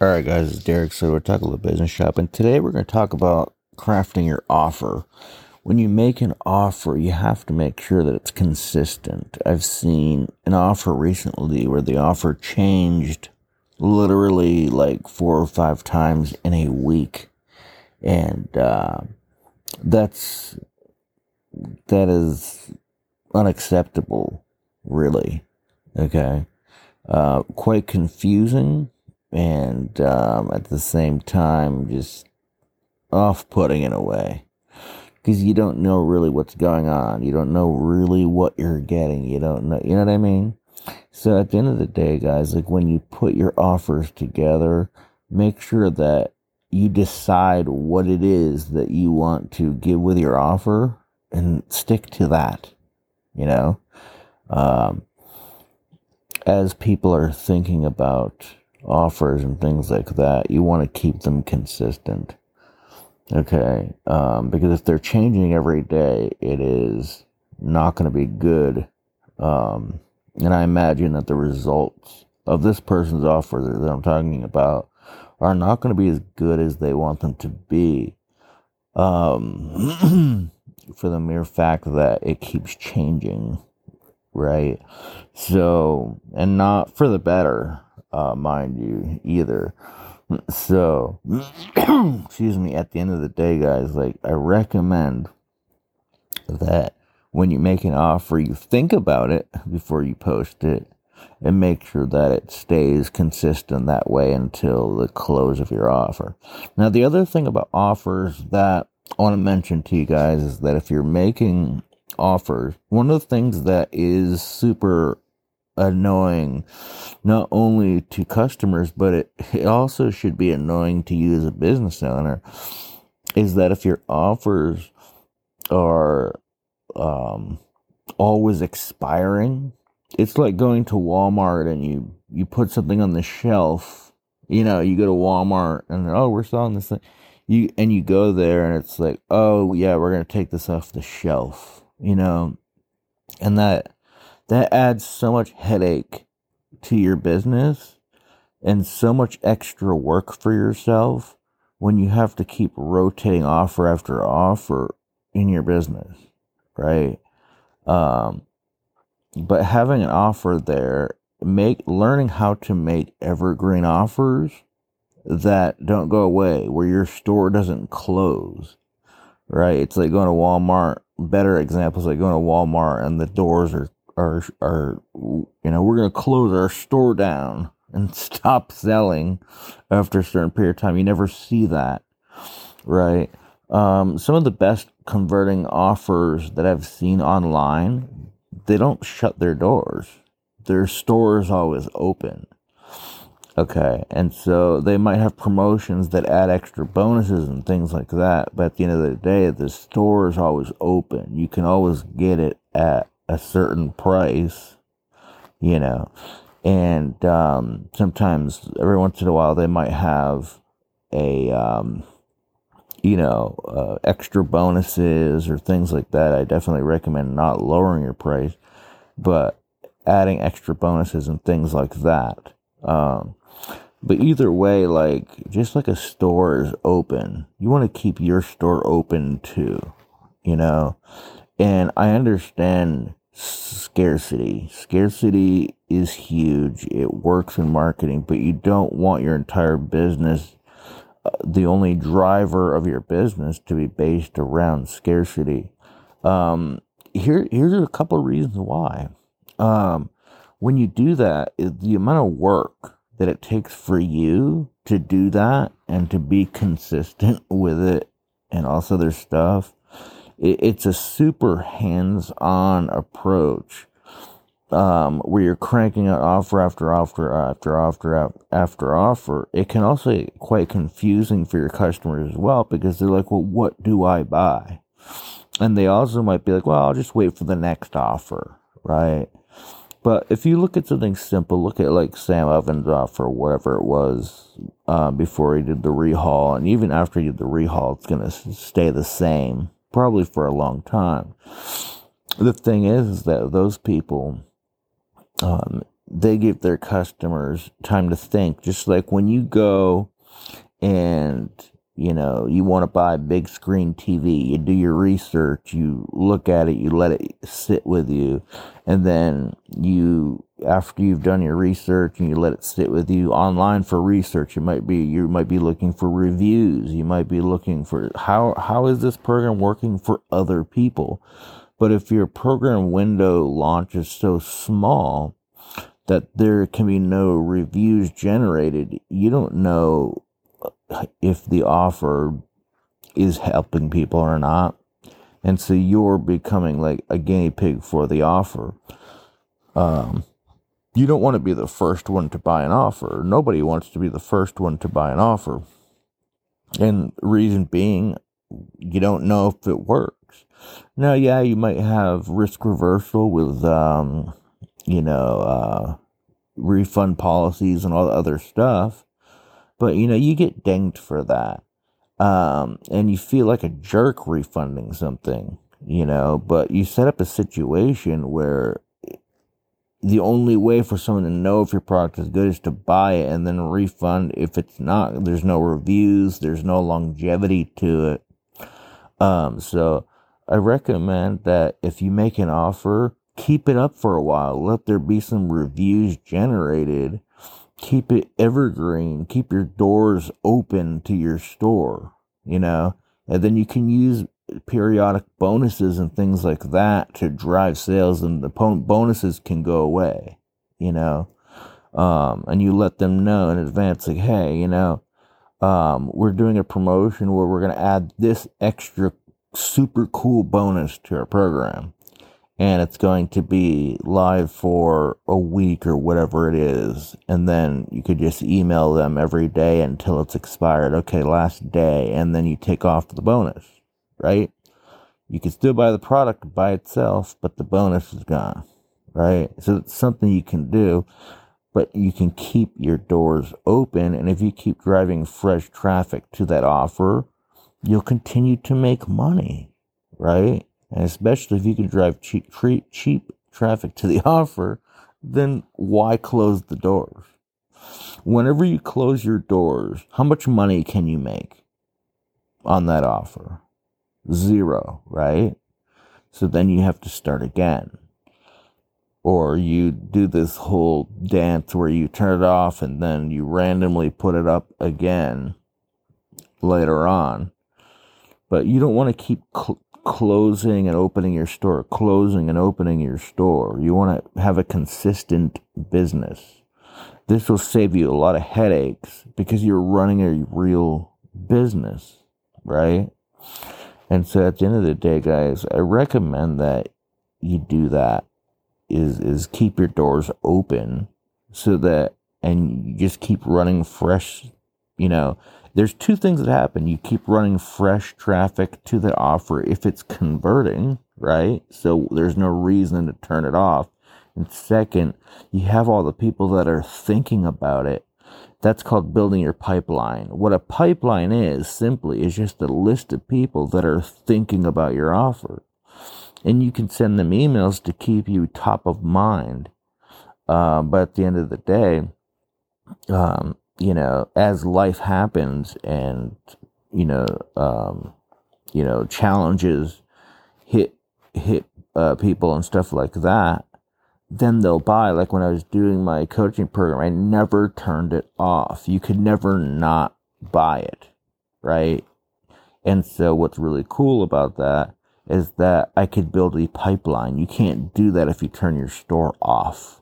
All right, guys, it's Derek. So we're talking about business shop, and today we're going to talk about crafting your offer. When you make an offer, you have to make sure that it's consistent. I've seen an offer recently where the offer changed literally like four or five times in a week, and uh, that's that is unacceptable, really. Okay, uh, quite confusing and um, at the same time just off-putting in a way. Because you don't know really what's going on. You don't know really what you're getting. You don't know you know what i mean? So at the end of the day guys like when you put your offers together make sure that you decide what it is that you want to give with your offer and stick to that you know? Um, as people are thinking about offers and things like that, you want to keep them consistent. Okay. Um, because if they're changing every day, it is not going to be good. Um, and I imagine that the results of this person's offer that I'm talking about are not going to be as good as they want them to be. Um, for the mere fact that it keeps changing, right? So, and not for the better uh, mind you, either. So, excuse me, at the end of the day, guys, like, I recommend that when you make an offer, you think about it before you post it and make sure that it stays consistent that way until the close of your offer. Now, the other thing about offers that I want to mention to you guys is that if you're making offers, one of the things that is super annoying not only to customers, but it, it also should be annoying to you as a business owner is that if your offers are um, always expiring, it's like going to Walmart and you, you put something on the shelf. You know, you go to Walmart and oh, we're selling this thing. You and you go there and it's like, oh yeah, we're gonna take this off the shelf. You know, and that that adds so much headache to your business and so much extra work for yourself when you have to keep rotating offer after offer in your business, right? Um, but having an offer there, make learning how to make evergreen offers that don't go away, where your store doesn't close, right? It's like going to Walmart. Better examples like going to Walmart and the doors are our our you know we're going to close our store down and stop selling after a certain period of time. You never see that, right? Um, some of the best converting offers that I've seen online, they don't shut their doors. Their store is always open. Okay, and so they might have promotions that add extra bonuses and things like that. But at the end of the day, the store is always open. You can always get it at a certain price, you know, and um, sometimes every once in a while they might have a um, you know uh, extra bonuses or things like that. I definitely recommend not lowering your price, but adding extra bonuses and things like that. Um, but either way, like just like a store is open, you want to keep your store open too, you know. And I understand scarcity. Scarcity is huge. It works in marketing, but you don't want your entire business, uh, the only driver of your business, to be based around scarcity. Um, here, here's a couple of reasons why. Um, when you do that, the amount of work that it takes for you to do that and to be consistent with it and also their stuff it's a super hands-on approach um, where you're cranking out offer after offer after offer after offer. It can also be quite confusing for your customers as well because they're like, well, what do I buy? And they also might be like, well, I'll just wait for the next offer, right? But if you look at something simple, look at like Sam Ovens offer, or whatever it was, uh, before he did the rehaul, and even after he did the rehaul, it's going to stay the same probably for a long time. The thing is, is that those people, um, they give their customers time to think. Just like when you go and you know you want to buy a big screen TV, you do your research, you look at it, you let it sit with you, and then you after you've done your research and you let it sit with you online for research it might be you might be looking for reviews you might be looking for how how is this program working for other people but if your program window launch is so small that there can be no reviews generated, you don't know if the offer is helping people or not. And so you're becoming like a guinea pig for the offer. Um, you don't want to be the first one to buy an offer. Nobody wants to be the first one to buy an offer. And reason being, you don't know if it works. Now, yeah, you might have risk reversal with, um, you know, uh, refund policies and all the other stuff, but you know, you get dinged for that. Um, and you feel like a jerk refunding something, you know, but you set up a situation where the only way for someone to know if your product is good is to buy it and then refund if it's not. There's no reviews, there's no longevity to it. Um, so I recommend that if you make an offer, keep it up for a while. Let there be some reviews generated. Keep it evergreen. Keep your doors open to your store, you know, and then you can use periodic bonuses and things like that to drive sales and the bonuses can go away, you know. Um, and you let them know in advance, like, hey, you know, um, we're doing a promotion where we're going to add this extra super cool bonus to our program. And it's going to be live for a week or whatever it is. And then you could just email them every day until it's expired. Okay, last day. And then you take off the bonus, right? You can still buy the product by itself, but the bonus is gone, right? So it's something you can do, but you can keep your doors open. And if you keep driving fresh traffic to that offer, you'll continue to make money, right? And especially if you can drive cheap, cheap traffic to the offer, then why close the doors? Whenever you close your doors, how much money can you make on that offer? Zero, right? So then you have to start again. Or you do this whole dance where you turn it off and then you randomly put it up again later on but you don't want to keep cl- closing and opening your store, closing and opening your store. You want to have a consistent business. This will save you a lot of headaches because you're running a real business, right? And so at the end of the day, guys, I recommend that you do that is is keep your doors open so that and just keep running fresh, you know, there's two things that happen. You keep running fresh traffic to the offer if it's converting, right? So there's no reason to turn it off. And second, you have all the people that are thinking about it. That's called building your pipeline. What a pipeline is simply is just a list of people that are thinking about your offer. And you can send them emails to keep you top of mind. Uh, but at the end of the day, um, you know, as life happens and, you know, um, you know, challenges hit, hit, uh, people and stuff like that, then they'll buy. Like when I was doing my coaching program, I never turned it off. You could never not buy it, right? And so what's really cool about that is that I could build a pipeline. You can't do that if you turn your store off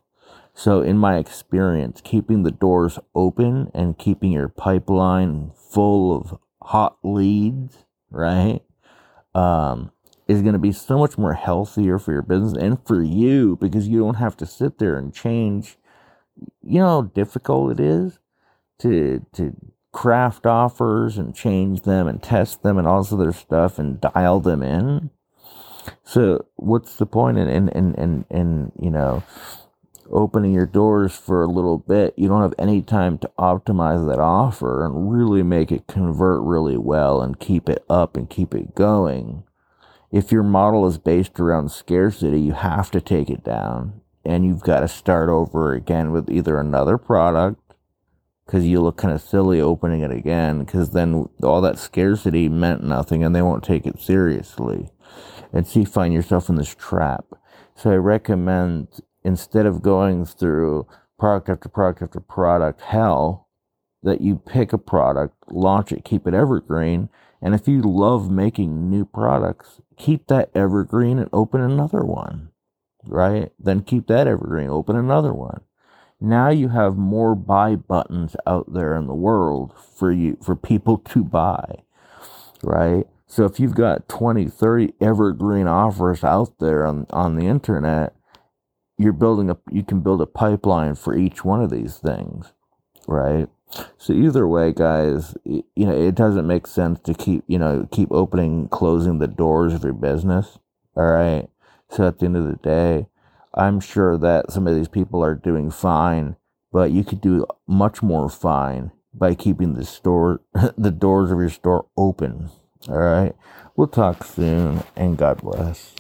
so, in my experience, keeping the doors open and keeping your pipeline full of hot leads, right, um, is going to be so much more healthier for your business and for you because you don't have to sit there and change. You know how difficult it is to to craft offers and change them and test them and all this other stuff and dial them in. So, what's the point in in in in, in you know? opening your doors for a little bit, you don't have any time to optimize that offer and really make it convert really well and keep it up and keep it going. If your model is based around scarcity, you have to take it down. and you've got to start over again with either another product because you look kind of silly opening it again because then all that scarcity meant nothing and they won't take it seriously and so you find yourself in this trap so i recommend instead of going through product after product after product hell that you pick a product launch it keep it evergreen and if you love making new products keep that evergreen and open another one right? Then keep that evergreen open another one. Now you have more buy buttons out there in the world for you for people to buy right? So if you've got 20 30 evergreen offers out there on, on the internet you're building a you can build a pipeline for each one of these things right so either way guys you know it doesn't make sense to keep you know keep opening closing the doors of your business all right so at the end of the day I'm sure that some of these people are doing fine, but you could do much more fine by keeping the store, the doors of your store open. All right. We'll talk soon and God bless.